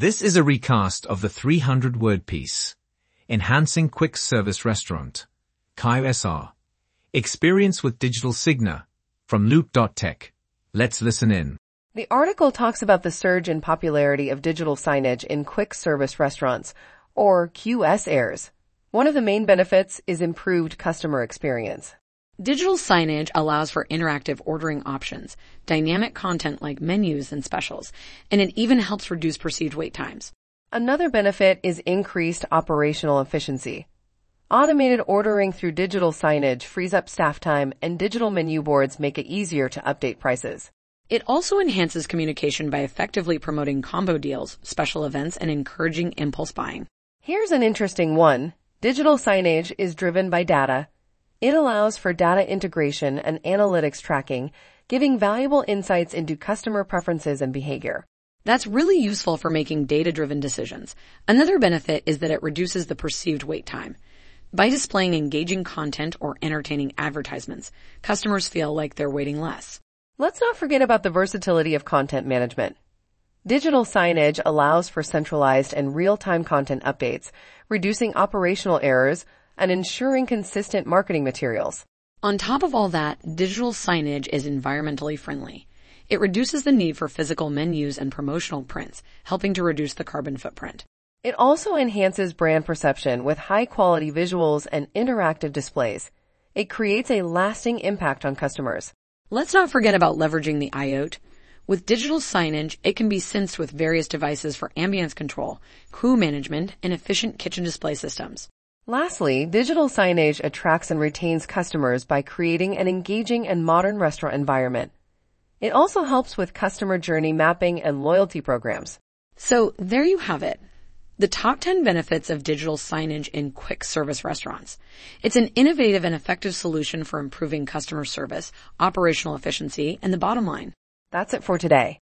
This is a recast of the 300-word piece, Enhancing Quick Service Restaurant, QSR. Experience with Digital Signage, from Loop.tech. Let's listen in. The article talks about the surge in popularity of digital signage in quick service restaurants, or QSRs. One of the main benefits is improved customer experience. Digital signage allows for interactive ordering options, dynamic content like menus and specials, and it even helps reduce perceived wait times. Another benefit is increased operational efficiency. Automated ordering through digital signage frees up staff time and digital menu boards make it easier to update prices. It also enhances communication by effectively promoting combo deals, special events, and encouraging impulse buying. Here's an interesting one. Digital signage is driven by data it allows for data integration and analytics tracking, giving valuable insights into customer preferences and behavior. That's really useful for making data-driven decisions. Another benefit is that it reduces the perceived wait time. By displaying engaging content or entertaining advertisements, customers feel like they're waiting less. Let's not forget about the versatility of content management. Digital signage allows for centralized and real-time content updates, reducing operational errors and ensuring consistent marketing materials. On top of all that, digital signage is environmentally friendly. It reduces the need for physical menus and promotional prints, helping to reduce the carbon footprint. It also enhances brand perception with high quality visuals and interactive displays. It creates a lasting impact on customers. Let's not forget about leveraging the IoT. With digital signage, it can be synced with various devices for ambience control, crew management, and efficient kitchen display systems. Lastly, digital signage attracts and retains customers by creating an engaging and modern restaurant environment. It also helps with customer journey mapping and loyalty programs. So there you have it. The top 10 benefits of digital signage in quick service restaurants. It's an innovative and effective solution for improving customer service, operational efficiency, and the bottom line. That's it for today.